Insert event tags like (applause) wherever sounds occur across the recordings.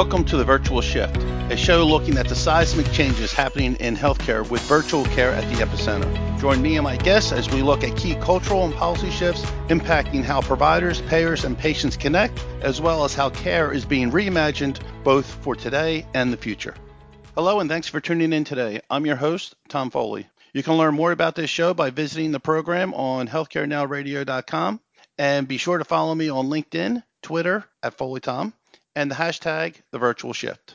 Welcome to the Virtual Shift, a show looking at the seismic changes happening in healthcare with virtual care at the epicenter. Join me and my guests as we look at key cultural and policy shifts impacting how providers, payers, and patients connect, as well as how care is being reimagined both for today and the future. Hello, and thanks for tuning in today. I'm your host, Tom Foley. You can learn more about this show by visiting the program on healthcarenowradio.com and be sure to follow me on LinkedIn, Twitter at FoleyTom and the hashtag the virtual shift.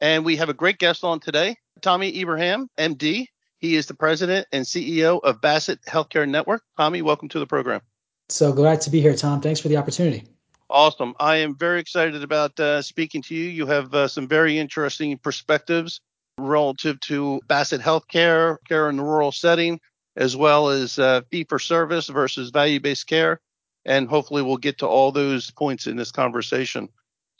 And we have a great guest on today, Tommy Ibrahim, MD. He is the president and CEO of Bassett Healthcare Network. Tommy, welcome to the program. So glad to be here, Tom. Thanks for the opportunity. Awesome. I am very excited about uh, speaking to you. You have uh, some very interesting perspectives relative to Bassett Healthcare, care in the rural setting, as well as uh, fee for service versus value based care. And hopefully, we'll get to all those points in this conversation.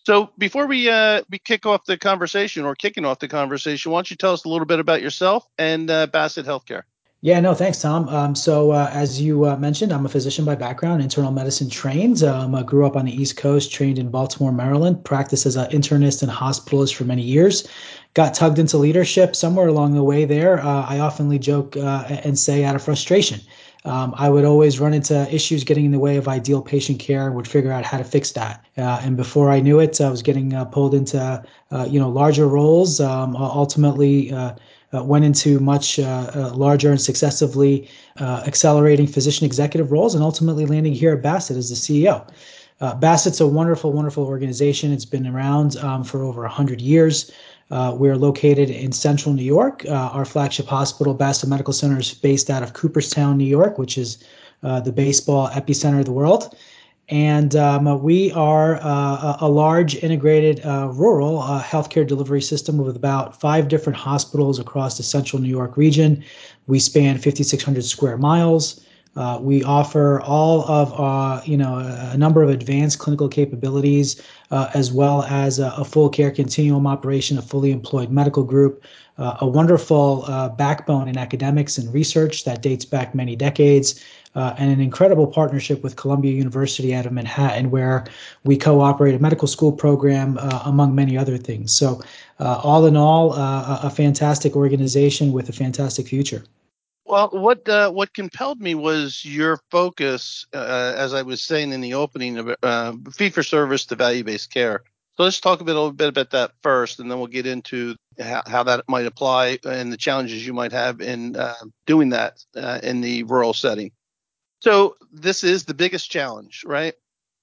So before we uh, we kick off the conversation or kicking off the conversation, why don't you tell us a little bit about yourself and uh, Bassett Healthcare? Yeah, no, thanks, Tom. Um, so, uh, as you uh, mentioned, I'm a physician by background, internal medicine trained. Um, I grew up on the East Coast, trained in Baltimore, Maryland, practiced as an internist and hospitalist for many years. Got tugged into leadership somewhere along the way there. Uh, I oftenly joke uh, and say out of frustration um, I would always run into issues getting in the way of ideal patient care and would figure out how to fix that. Uh, and before I knew it, I was getting uh, pulled into uh, you know larger roles. Um, ultimately. Uh, uh, went into much uh, larger and successively accelerating physician executive roles, and ultimately landing here at Bassett as the CEO. Bassett's a wonderful, wonderful organization. It's been around um, for over 100 years. Uh, we're located in central New York. Uh, our flagship hospital, Bassett Medical Center, is based out of Cooperstown, New York, which is uh, the baseball epicenter of the world. And um, we are uh, a large integrated uh, rural uh, healthcare delivery system with about five different hospitals across the central New York region. We span 5,600 square miles. Uh, we offer all of uh, you know a, number of advanced clinical capabilities, uh, as well as a, a, full care continuum operation, a fully employed medical group, uh, a wonderful uh, backbone in academics and research that dates back many decades, uh, and an incredible partnership with Columbia University out of Manhattan, where we co-operate a medical school program, among many other things. So, all in all, a fantastic organization with a fantastic future. Well, what uh, what compelled me was your focus, uh, as I was saying in the opening, of uh, fee for service to value based care. So let's talk a, bit, a little bit about that first, and then we'll get into how, how that might apply and the challenges you might have in uh, doing that uh, in the rural setting. So this is the biggest challenge, right?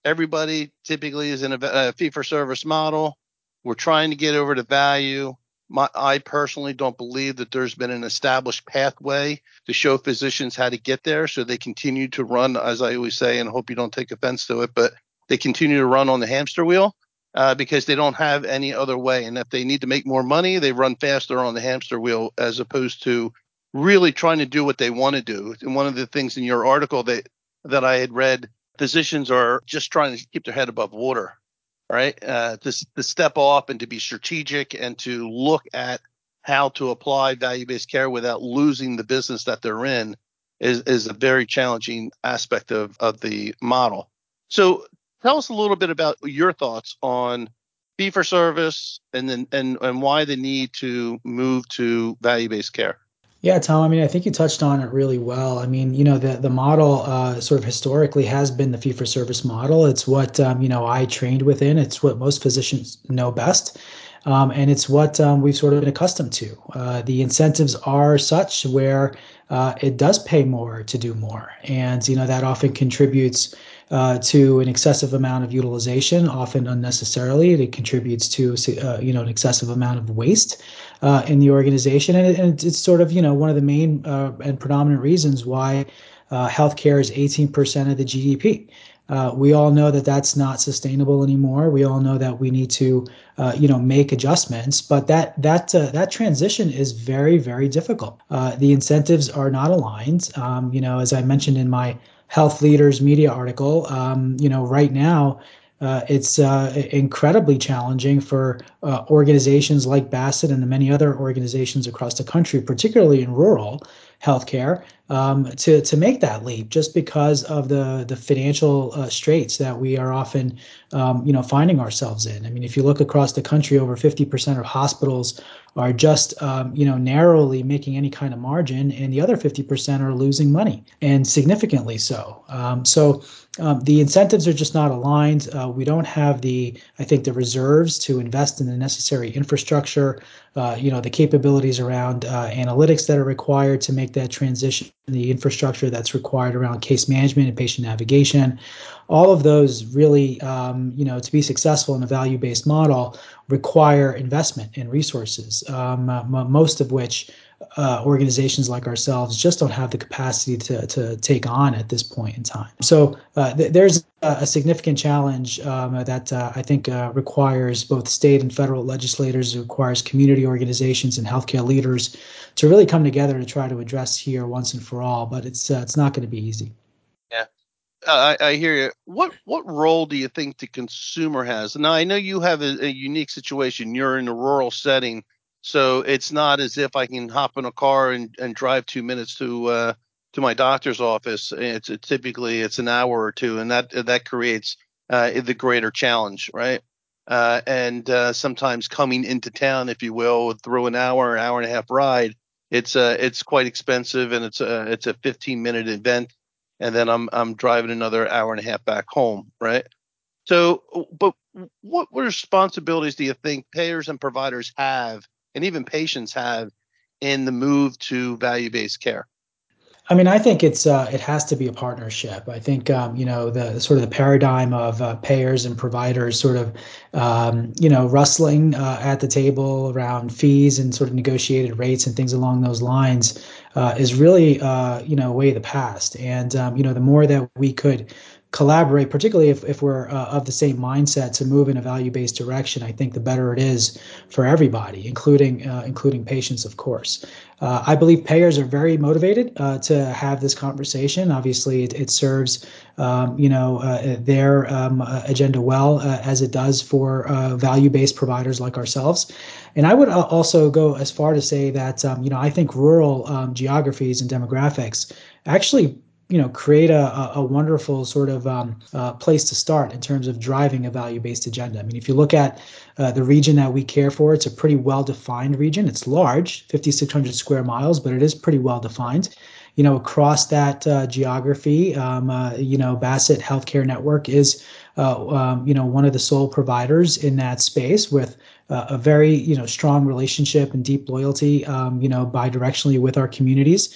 Everybody typically is in a, a fee for service model. We're trying to get over to value my, I personally don't believe that there's been an established pathway to show physicians how to get there. So they continue to run, as I always say, and hope you don't take offense to it, but they continue to run on the hamster wheel uh, because they don't have any other way. And if they need to make more money, they run faster on the hamster wheel as opposed to really trying to do what they want to do. And one of the things in your article that that I had read, physicians are just trying to keep their head above water right? Uh, to, to step off and to be strategic and to look at how to apply value based care without losing the business that they're in is, is a very challenging aspect of, of the model. So tell us a little bit about your thoughts on fee for service and then and, and why the need to move to value based care. Yeah, Tom. I mean, I think you touched on it really well. I mean, you know, the the model uh, sort of historically has been the fee for service model. It's what um, you know I trained within. It's what most physicians know best, um, and it's what um, we've sort of been accustomed to. Uh, the incentives are such where uh, it does pay more to do more, and you know that often contributes uh, to an excessive amount of utilization, often unnecessarily. It contributes to uh, you know an excessive amount of waste uh, in the organization, and, it, and, it's sort of you know one of the main uh, and predominant reasons why uh, healthcare is 18% of the GDP. Uh, we all know that that's not sustainable anymore. We all know that we need to, uh, you know, make adjustments. But that that uh, that transition is very very difficult. Uh, the incentives are not aligned. Um, you know, as I mentioned in my HealthLeaders Media article. Um, you know, right now, uh, it's uh, incredibly challenging for uh, organizations like Bassett and the many other organizations across the country, particularly in rural healthcare, um, to to make that leap just because of the the financial uh, straits that we are often um, you know finding ourselves in. I mean, if you look across the country, over 50% of hospitals are just um, you know narrowly making any kind of margin, and the other 50% are losing money and significantly so. Um, so um, the incentives are just not aligned. Uh, we don't have the, I think, the reserves to invest in the necessary infrastructure, uh, you know, the capabilities around uh, analytics that are required to make that transition, the infrastructure that's required around case management and patient navigation. All of those really, um, you know, to be successful in a value-based model require investment and resources, um, most of which uh, organizations like ourselves just don't have the capacity to, to take on at this point in time. So uh, th- there's a, significant challenge um, that uh, I think uh, requires both state and federal legislators, requires community organizations and healthcare leaders to really come together to try to address here once and for all. But it's uh, it's not going to be easy. Yeah. I, I, hear you. What what role do you think the consumer has? Now I know you have a, a unique situation. You're in a rural setting so it's not as if I can hop in a car and, and drive two minutes to uh, to my doctor's office. It's it, typically it's an hour or two, and that that creates uh, the greater challenge, right? Uh, and uh, sometimes coming into town, if you will, through an hour, hour and a half ride, it's uh, it's quite expensive, and it's a it's a 15 minute event, and then I'm I'm driving another hour and a half back home, right? So, but what responsibilities do you think payers and providers have and even patients have in the move to value-based care? I mean, I think it's uh, it has to be a partnership. I think um, you know the sort of the paradigm of uh, payers and providers sort of um, you know rustling uh, at the table around fees and sort of negotiated rates and things along those lines uh, is really uh, you know way of the past. And um, you know the more that we could collaborate, particularly if, if we're uh, of the same mindset to move in a value-based direction, I think the better it is for everybody, including uh, including patients, of course. Uh, I believe payers are very motivated uh, to have this conversation. Obviously, it, it serves um, you know uh, their um, agenda well uh, as it does for value-based providers like ourselves. And I would also go as far to say that um, you know I think rural um, geographies and demographics actually you know create a, a wonderful sort of um, uh, place to start in terms of driving a value-based agenda. I mean, if you look at uh, the region that we care for, it's a pretty well-defined region. It's large, 5,600 square miles, but it is pretty well-defined. You know, across that uh, geography, um, uh, you know, Bassett Healthcare Network is, uh, um, you know, one of the sole providers in that space with uh, a very, you know, strong relationship and deep loyalty, um, you know, bidirectionally with our communities.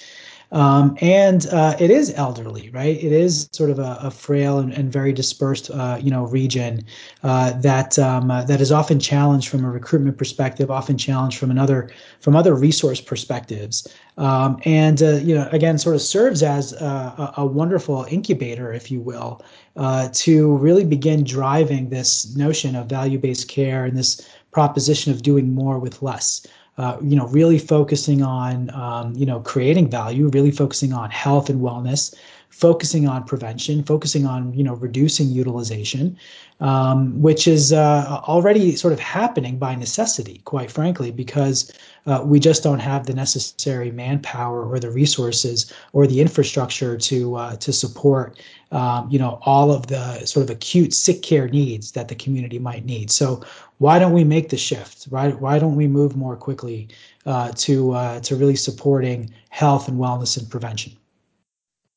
Um, and uh, it is elderly, right? It is sort of a, a frail and, and, very dispersed, uh, you know, region uh, that um, uh, that is often challenged from a recruitment perspective, often challenged from another from other resource perspectives, um, and uh, you know, again, sort of serves as a, a wonderful incubator, if you will, uh, to really begin driving this notion of value-based care and this proposition of doing more with less. Uh, you know, really focusing on, um, you know, creating value, really focusing on health and wellness, focusing on prevention, focusing on, you know, reducing utilization, um, which is uh, already sort of happening by necessity, quite frankly, because uh, we just don't have the necessary manpower or the resources or the infrastructure to uh, to support um, you know all of the sort of acute sick care needs that the community might need. So why don't we make the shift? Right? Why don't we move more quickly uh, to uh, to really supporting health and wellness and prevention?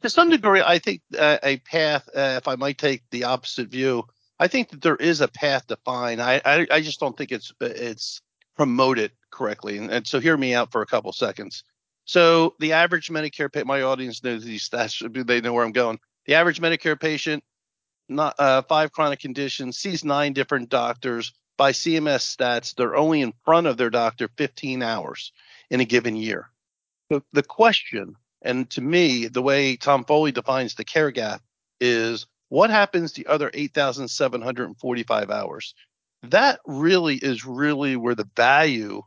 To some degree, I think uh, a path. Uh, if I might take the opposite view, I think that there is a path defined. I, I I just don't think it's it's promoted correctly. And, and so hear me out for a couple seconds. So the average Medicare pay my audience knows these stats. They know where I'm going. The average Medicare patient, not uh, five chronic conditions, sees nine different doctors. By CMS stats, they're only in front of their doctor 15 hours in a given year. The, the question, and to me, the way Tom Foley defines the care gap is what happens the other 8,745 hours? That really is really where the value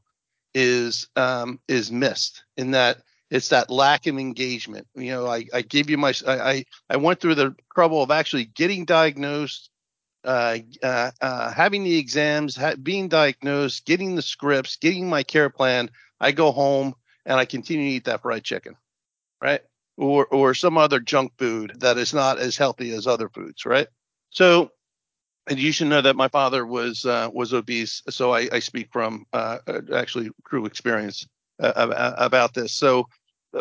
is um, is missed in that it's that lack of engagement. You know, I, I give you my I, I went through the trouble of actually getting diagnosed, uh, uh, uh, having the exams, ha- being diagnosed, getting the scripts, getting my care plan. I go home and I continue to eat that fried chicken, right? or or some other junk food that is not as healthy as other foods, right? So, and you should know that my father was uh, was obese, so I, I speak from uh, actually true experience uh, about this. So,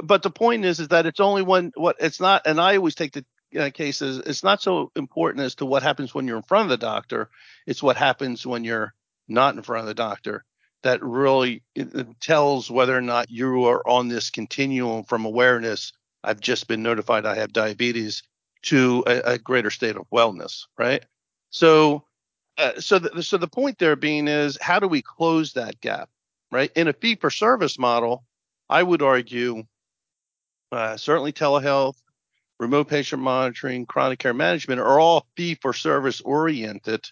but the point is, is that it's only when what it's not, and I always take the uh, cases. It's not so important as to what happens when you're in front of the doctor. It's what happens when you're not in front of the doctor that really tells whether or not you are on this continuum from awareness. I've just been notified I have diabetes to a, a greater state of wellness, right? So, uh, so the, so the point there being is how do we close that gap, right? In a fee for service model, I would argue uh, certainly telehealth, remote patient monitoring, chronic care management are all fee for service oriented,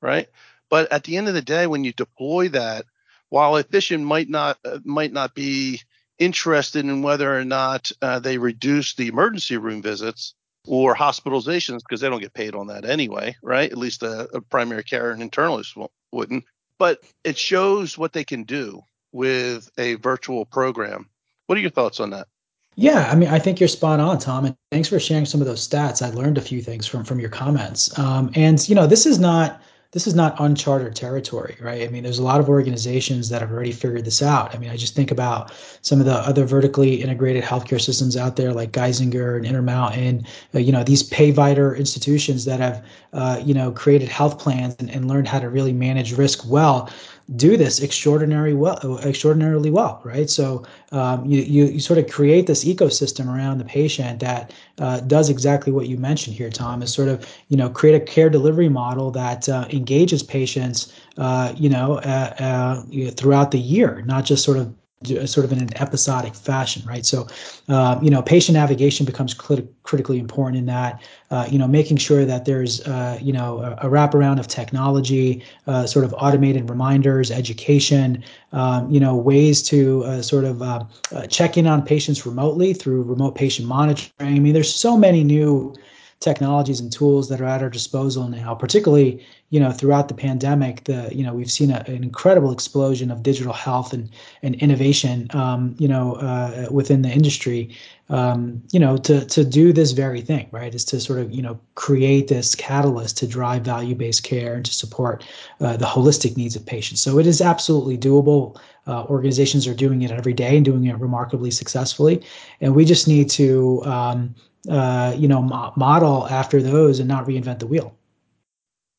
right? But at the end of the day, when you deploy that, while a physician might not uh, might not be interested in whether or not uh, they reduce the emergency room visits or hospitalizations because they don't get paid on that anyway, right? At least a, a primary care and internalist wouldn't. But it shows what they can do with a virtual program. What are your thoughts on that? Yeah, I mean, I think you're spot on, Tom, and thanks for sharing some of those stats. I learned a few things from from your comments. Um, and you know, this is not this is not uncharted territory, right? I mean, there's a lot of organizations that have already figured this out. I mean, I just think about some of the other vertically integrated healthcare systems out there, like Geisinger and Intermountain. Uh, you know, these payvider institutions that have, uh, you know, created health plans and, and learned how to really manage risk well do this extraordinary well, extraordinarily well, right? So um, you, you, you sort of create this ecosystem around the patient that uh, does exactly what you mentioned here, Tom. Is sort of you know create a care delivery model that uh, engages patients, uh, you know, uh, uh, throughout the year, not just sort of sort of in an episodic fashion, right? So, uh, you know, patient navigation becomes crit- critically important in that. Uh, you know, making sure that there's uh, you know a, a, wraparound of technology, uh, sort of automated reminders, education, um, you know, ways to uh, sort of uh, check in on patients remotely through remote patient monitoring. I mean, there's so many new technologies and tools that are at our disposal now, particularly you know throughout the pandemic. The you know we've seen a, an incredible explosion of digital health and and innovation um, you know uh, within the industry. Um, you know to to do this very thing right is to sort of you know create this catalyst to drive value based care and to support uh, the holistic needs of patients. So it is absolutely doable. Uh, organizations are doing it every day and doing it remarkably successfully, and we just need to um, uh, you know, mo- model after those and not reinvent the wheel.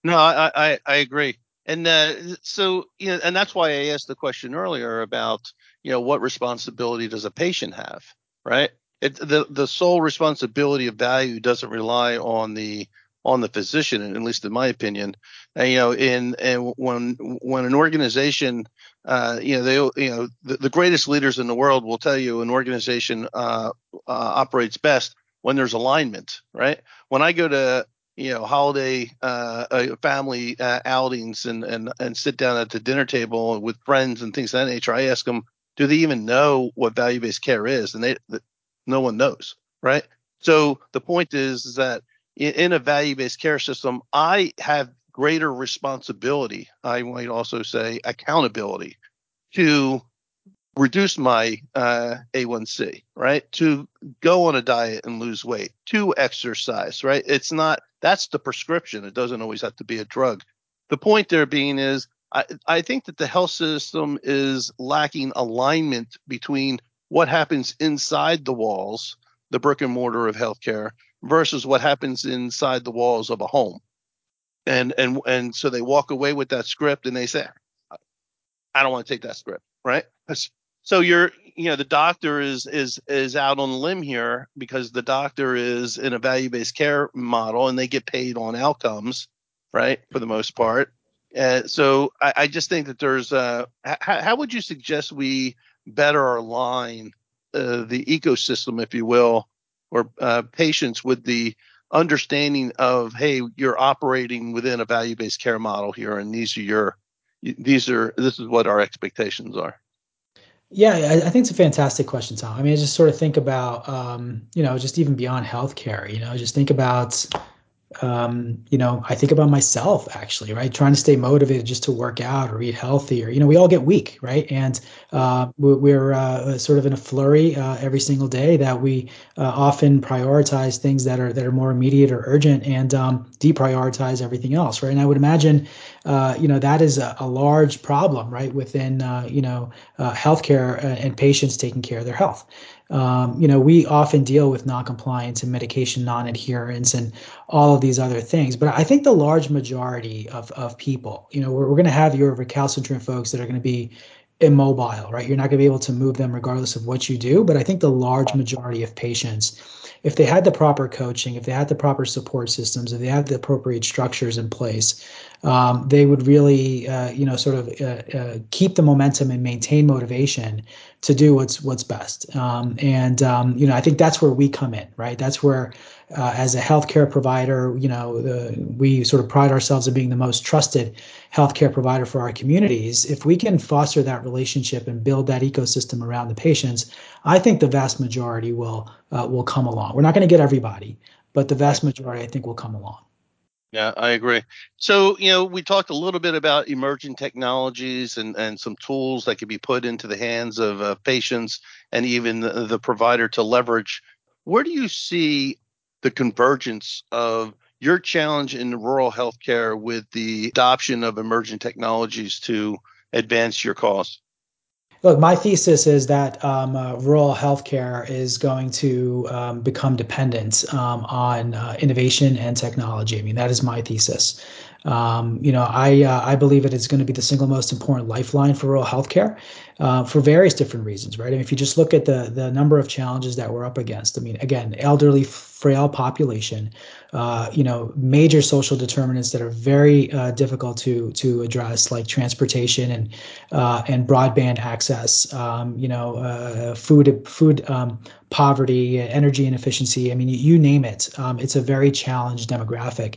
No, I I, I agree, and uh, so you know, and that's why I asked the question earlier about you know what responsibility does a patient have, right? It, the the sole responsibility of value doesn't rely on the on the physician, at least in my opinion. And, you know, in and when when an organization, uh, you know, they you know the, the greatest leaders in the world will tell you an organization uh, uh, operates best when there's alignment, right? When I go to you know holiday uh, family uh, outings and and and sit down at the dinner table with friends and things of that nature, I ask them, do they even know what value based care is? And they, no one knows, right? So the point is, is that in, in a value based care system, I have greater responsibility. I might also say accountability to reduce my uh, A1C, right? To go on a diet and lose weight, to exercise, right? It's not, that's the prescription. It doesn't always have to be a drug. The point there being is, I, I think that the health system is lacking alignment between what happens inside the walls, the brick and mortar of healthcare, versus what happens inside the walls of a home. And and and so they walk away with that script and they say, I don't want to take that script, right? So you're you know the doctor is is is out on the limb here because the doctor is in a value-based care model and they get paid on outcomes right for the most part. And so i, I just think that there's uh how, how would you suggest we better align uh, the ecosystem if you will or uh, patients with the understanding of hey you're operating within a value-based care model here and these are your these are this is what our expectations are yeah, I, think it's a fantastic question, Tom. I mean, I just sort of think about, um, you know, just even beyond healthcare, you know, just think about um, you know, I think about myself actually, right? Trying to stay motivated just to work out or eat healthy, or you know, we all get weak, right? And uh, we're uh, sort of in a flurry uh, every single day that we uh, often prioritize things that are that are more immediate or urgent and um, deprioritize everything else, right? And I would imagine, uh, you know, that is a, a large problem, right, within uh, you know healthcare and patients taking care of their health. Um, you know, we often deal with non-compliance and medication non-adherence and all of these other things. But I think the large majority of, of people, you know, we're, we're going to have your recalcitrant folks that are going to be immobile, right? You're not going to be able to move them regardless of what you do. But I think the large majority of patients, if they had the proper coaching, if they had the proper support systems, if they had the appropriate structures in place, um, they would really, uh, you know, sort of uh, uh, keep the momentum and maintain motivation to do what's what's best. Um, and um, you know, I think that's where we come in, right? That's where, uh, as a healthcare provider, you know, the, we sort of pride ourselves in being the most trusted healthcare provider for our communities. If we can foster that relationship and build that ecosystem around the patients, I think the vast majority will uh, will come along. We're not going to get everybody, but the vast majority, I think, will come along. Yeah, I agree. So, you know, we talked a little bit about emerging technologies and, and some tools that could be put into the hands of uh, patients and even the, the provider to leverage. Where do you see the convergence of your challenge in rural healthcare with the adoption of emerging technologies to advance your cause? Look, my thesis is that um, uh, rural healthcare is going to um, become dependent um, on uh, innovation and technology. I mean, that is my thesis. Um, you know, I uh, I believe it is going to be the single most important lifeline for rural healthcare uh, for various different reasons, right? I mean, if you just look at the the number of challenges that we're up against, I mean, again, elderly, frail population, uh, you know, major social determinants that are very uh, difficult to to address, like transportation and uh, and broadband access, um, you know, uh, food food um, poverty, energy inefficiency. I mean, you, you name it. Um, it's a very challenged demographic,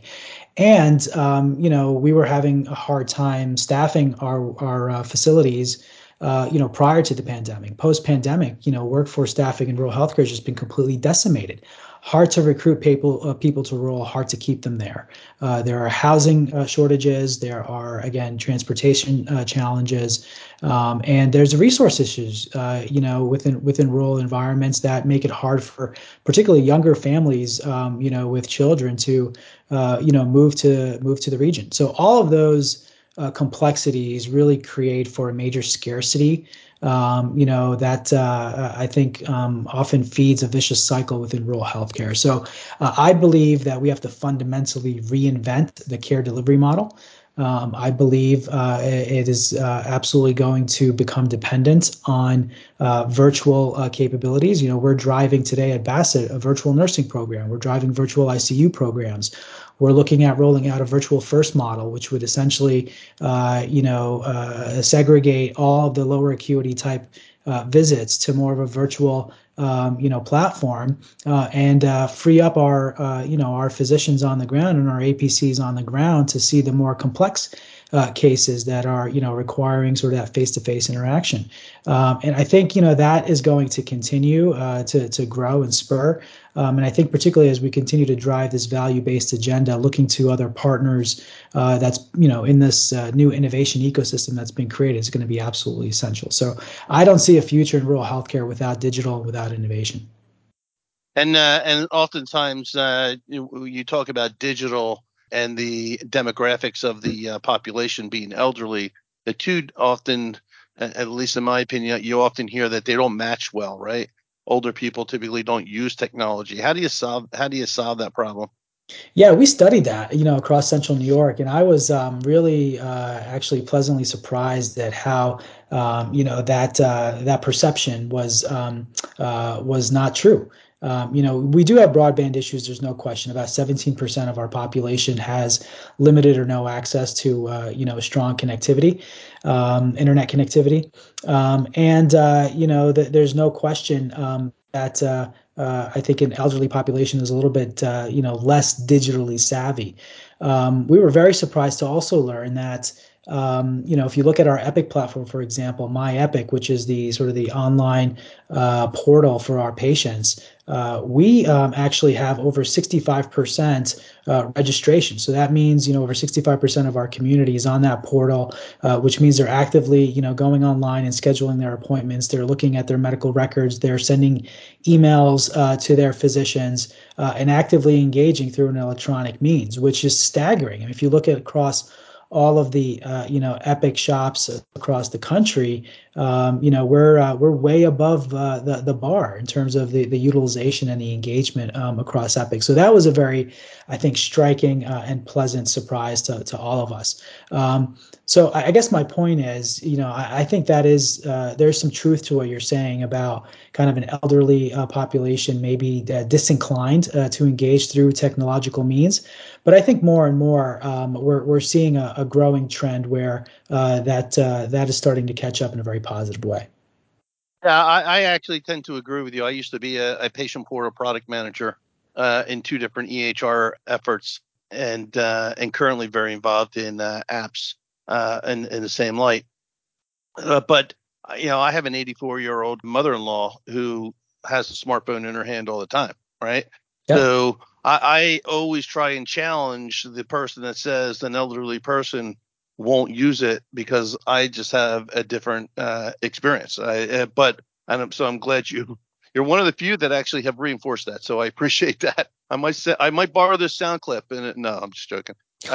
and um, you know we were having a hard time staffing our our uh, facilities. Uh, you know, prior to the pandemic, post pandemic, you know, workforce staffing in rural healthcare has just been completely decimated hard to recruit people uh, people to rural, hard to keep them there. Uh, there are housing uh, shortages. There are again transportation uh, challenges, um, and there's resource issues. You know, within within rural environments that make it hard for particularly younger families. Um, you know, with children to you know move to move to the region. So all of those. Complexities really create for a major scarcity um, you know, that uh, I think um, often feeds a vicious cycle within rural healthcare. So uh, I believe that we have to fundamentally reinvent the care delivery model. Um, I believe uh, it is uh, absolutely going to become dependent on uh, virtual uh, capabilities. You know, we're driving today at Bassett a virtual nursing program. We're driving virtual ICU programs. We're looking at rolling out a virtual first model, which would essentially, uh, you know, uh, segregate all of the lower acuity type uh, visits to more of a virtual, um, you know, platform uh, and uh, free up our, uh, you know, our physicians on the ground and our APCs on the ground to see the more complex uh, cases that are you know requiring sort of that face-to-face interaction. Um, and I think you know that is going to continue uh, to to grow and spur. Um, and I think particularly as we continue to drive this value-based agenda, looking to other partners uh, that's you know in this uh, new innovation ecosystem that's been created is going to be absolutely essential. So I don't see a future in rural healthcare without digital, without innovation. And uh, and oftentimes uh, you, you talk about digital and the demographics of the uh, population being elderly, the two often, at least in my opinion, you often hear that they don't match well, right? Older people typically don't use technology. How do you solve how do you solve that problem? Yeah, we studied that, you know, across central New York, and I was um, really uh, actually pleasantly surprised at how, um, you know, that uh, that perception was um, uh, was not true. Um, you know, we do have broadband issues. There's no question. About 17% of our population has limited or no access to, uh, you know, strong connectivity, um, internet connectivity, um, and uh, you know, th- there's no question um, that uh, uh, I think an elderly population is a little bit, uh, you know, less digitally savvy. Um, we were very surprised to also learn that. Um, you know, if you look at our Epic platform, for example, My Epic, which is the sort of the online uh, portal for our patients, uh, we um, actually have over 65% uh, registration. So that means, you know, over 65% of our community is on that portal, uh, which means they're actively, you know, going online and scheduling their appointments. They're looking at their medical records. They're sending emails uh, to their physicians uh, and actively engaging through an electronic means, which is staggering. I mean, if you look at across all of the uh, you know Epic shops across the country um, you know we're uh, we're way above uh, the the bar in terms of the the utilization and the engagement um, across Epic. So that was a very i think striking uh, and pleasant surprise to, to all of us. Um, so I, I, guess my point is you know i, I think that is uh, there's some truth to what you're saying about kind of an elderly uh, population maybe disinclined to engage through technological means but I think more and more um, we're, we're seeing a, a growing trend where uh, that uh, that is starting to catch up in a very positive way. Yeah, I, I actually tend to agree with you. I used to be a, a patient portal product manager uh, in two different EHR efforts, and uh, and currently very involved in uh, apps uh, in, in the same light. but you know, I have an 84 year old mother in law who has a smartphone in her hand all the time, right? Yep. So I, I always try and challenge the person that says an elderly person won't use it because I just have a different uh, experience. I, uh, but and so I'm glad you (laughs) you're one of the few that actually have reinforced that. So I appreciate (laughs) that. I might say I might borrow this sound clip and no, I'm just joking. (laughs)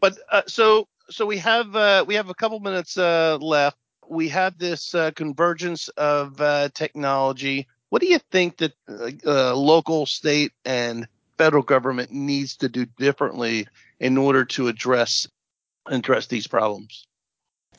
but uh, so so we have uh, we have a couple minutes uh, left. We have this uh, convergence of uh, technology what do you think that uh, local, state, and federal government needs to do differently in order to address address these problems?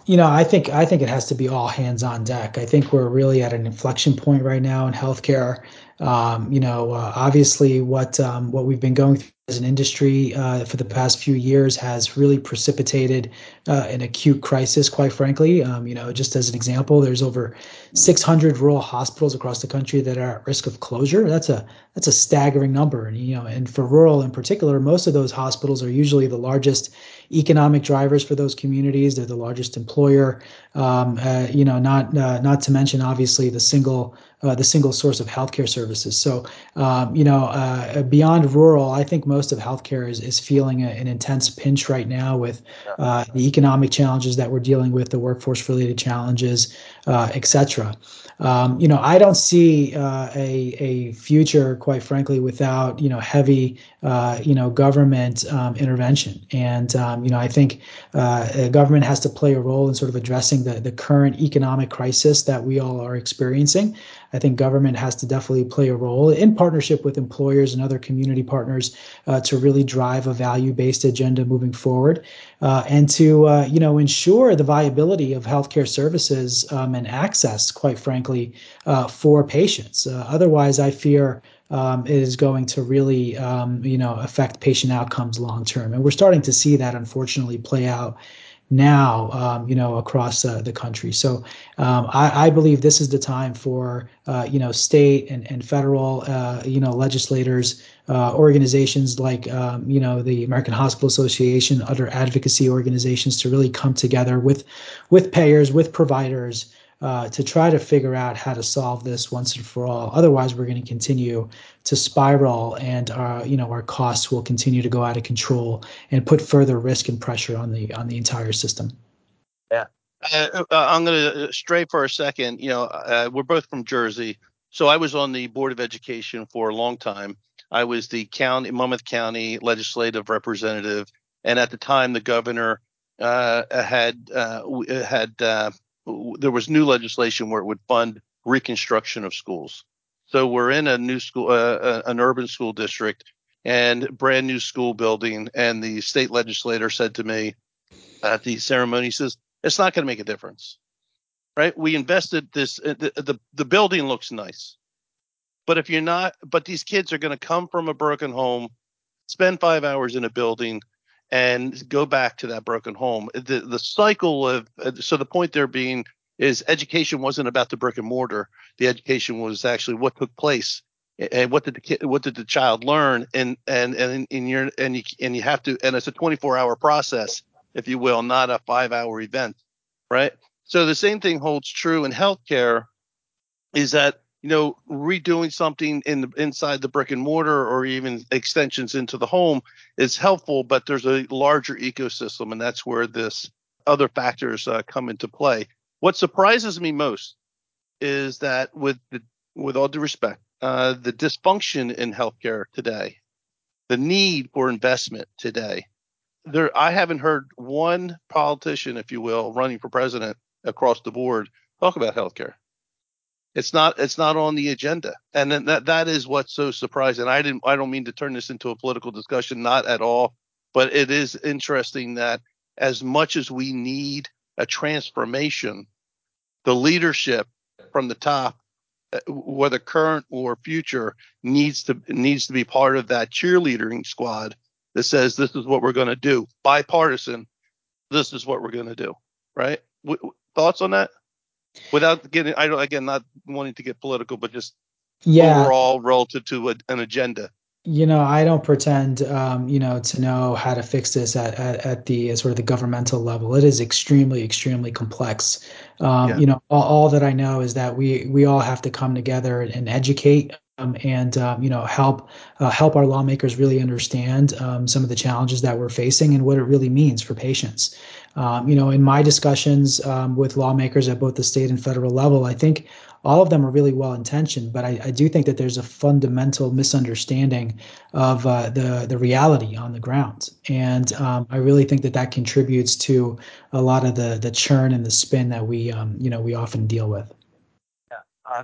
You know, I think I think it has to be all hands on deck. I think we're really at an inflection point right now in healthcare. Um, you know, uh, obviously, what um, what we've been going through as an industry uh, for the past few years has really precipitated uh, an acute crisis. Quite frankly, um, you know, just as an example, there's over 600 rural hospitals across the country that are at risk of closure. That's a that's a staggering number, and you know, and for rural in particular, most of those hospitals are usually the largest economic drivers for those communities. They're the largest employer. Um, uh, you know, not uh, not to mention obviously the single uh, the single source of healthcare services. So, um, you know, uh, beyond rural, I think most of healthcare is is feeling a, an intense pinch right now with uh, the economic challenges that we're dealing with, the workforce related challenges, uh, et cetera. Um, you know, I don't see uh, a a future, quite frankly, without you know heavy uh, you know government um, intervention. And um, you know, I think uh, government has to play a role in sort of addressing the the current economic crisis that we all are experiencing. I think government has to definitely play a role in partnership with employers and other community partners uh, to really drive a value-based agenda moving forward, uh, and to uh, you know ensure the viability of healthcare services um, and access, quite frankly, uh, for patients. Uh, otherwise, I fear. Um, is going to really, um, you know, affect patient outcomes long term, and we're starting to see that unfortunately play out now, um, you know, across uh, the country. So um, I, I, believe this is the time for, uh, you know, state and, and federal, uh, you know, legislators, uh, organizations like, um, you know, the American Hospital Association, other advocacy organizations to really come together with, with payers, with providers, uh, to try to figure out how to solve this once and for all. Otherwise, we're going to continue to spiral, and our you know our costs will continue to go out of control and put further risk and pressure on the on the entire system. Yeah, uh, uh I'm going to stray for a second. You know, uh, we're both from Jersey, so I was on the board of education for a long time. I was the county Monmouth County legislative representative, and at the time, the governor uh, had uh, had there was new legislation where it would fund reconstruction of schools. So we're in a new school, uh, uh, an urban school district, and brand new school building. And the state legislator said to me at the ceremony, he says, "It's not going to make a difference, right? We invested this. Uh, the, the the building looks nice, but if you're not, but these kids are going to come from a broken home, spend five hours in a building, and go back to that broken home. The the cycle of so the point there being is education wasn't about the brick and mortar. The education was actually what took place and what did the kid, what did the child learn and and and in your and you and you have to and it's a 24 hour process if you will not a 5 hour event right so the same thing holds true in healthcare is that you know, redoing something in the inside the brick and mortar or even extensions into the home is helpful, but there's a larger ecosystem, and that's where this other factors uh, come into play. What surprises me most is that with the, with all due respect, uh, the dysfunction in healthcare today, the need for investment today. There, I haven't heard one politician, if you will, running for president across the board talk about healthcare. It's not it's not on the agenda, and that that is what's so surprising. I didn't I don't mean to turn this into a political discussion, not at all, but it is interesting that as much as we need a transformation, the leadership from the top, uh, whether current or future, needs to needs to be part of that cheerleading squad that says this is what we're going to do, bipartisan. This is what we're going to do, right? W- thoughts on that? Without getting I don't again not wanting to get political, but just yeah. overall relative to a, an agenda. You know, I don't pretend, um, you know, to know how to fix this at, at, at the sort of the governmental level. It is extremely, extremely complex. Um, yeah. You know, all, all, that I know is that we we all have to come together and educate um, and um, you know help uh, help our lawmakers really understand um, some of the challenges that we're facing and what it really means for patients. Um, you know, in my discussions um, with lawmakers at both the state and federal level, I think all of them are really well intentioned, but I, I, do think that there's a fundamental misunderstanding of uh, the the reality on the ground, and um, I really think that that contributes to a lot of the the churn and the spin that we um, you know we often deal with.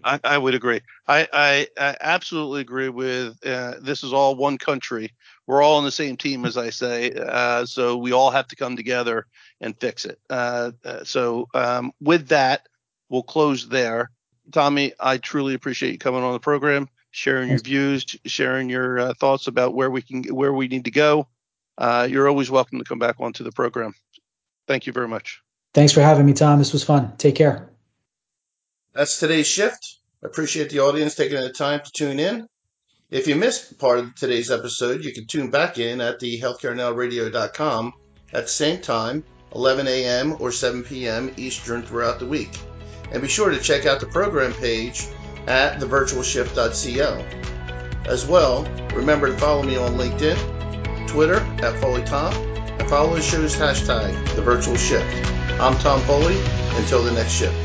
I, I, would agree. I, I, I absolutely agree with uh, this is all one country. We're all on the same team, as I say. Uh, so we all have to come together and fix it. Uh, uh so um, with that, we'll close there. Tommy, I truly appreciate you coming on the program, sharing your views, sharing your uh, thoughts about where we can, where we need to go. Uh, you're always welcome to come back onto the program. Thank you very much. Thanks for having me, Tom. This was fun. Take care. That's today's shift. I appreciate the audience taking the time to tune in. If you missed part of today's episode, you can tune back in at the healthcarenowradio.com at the same time, 11 a.m. or 7 p.m. Eastern throughout the week. And be sure to check out the program page at thevirtualshift.co. As well, remember to follow me on LinkedIn, Twitter at FoleyTom, and follow the show's hashtag, The Virtual Shift. I'm Tom Foley. Until the next shift.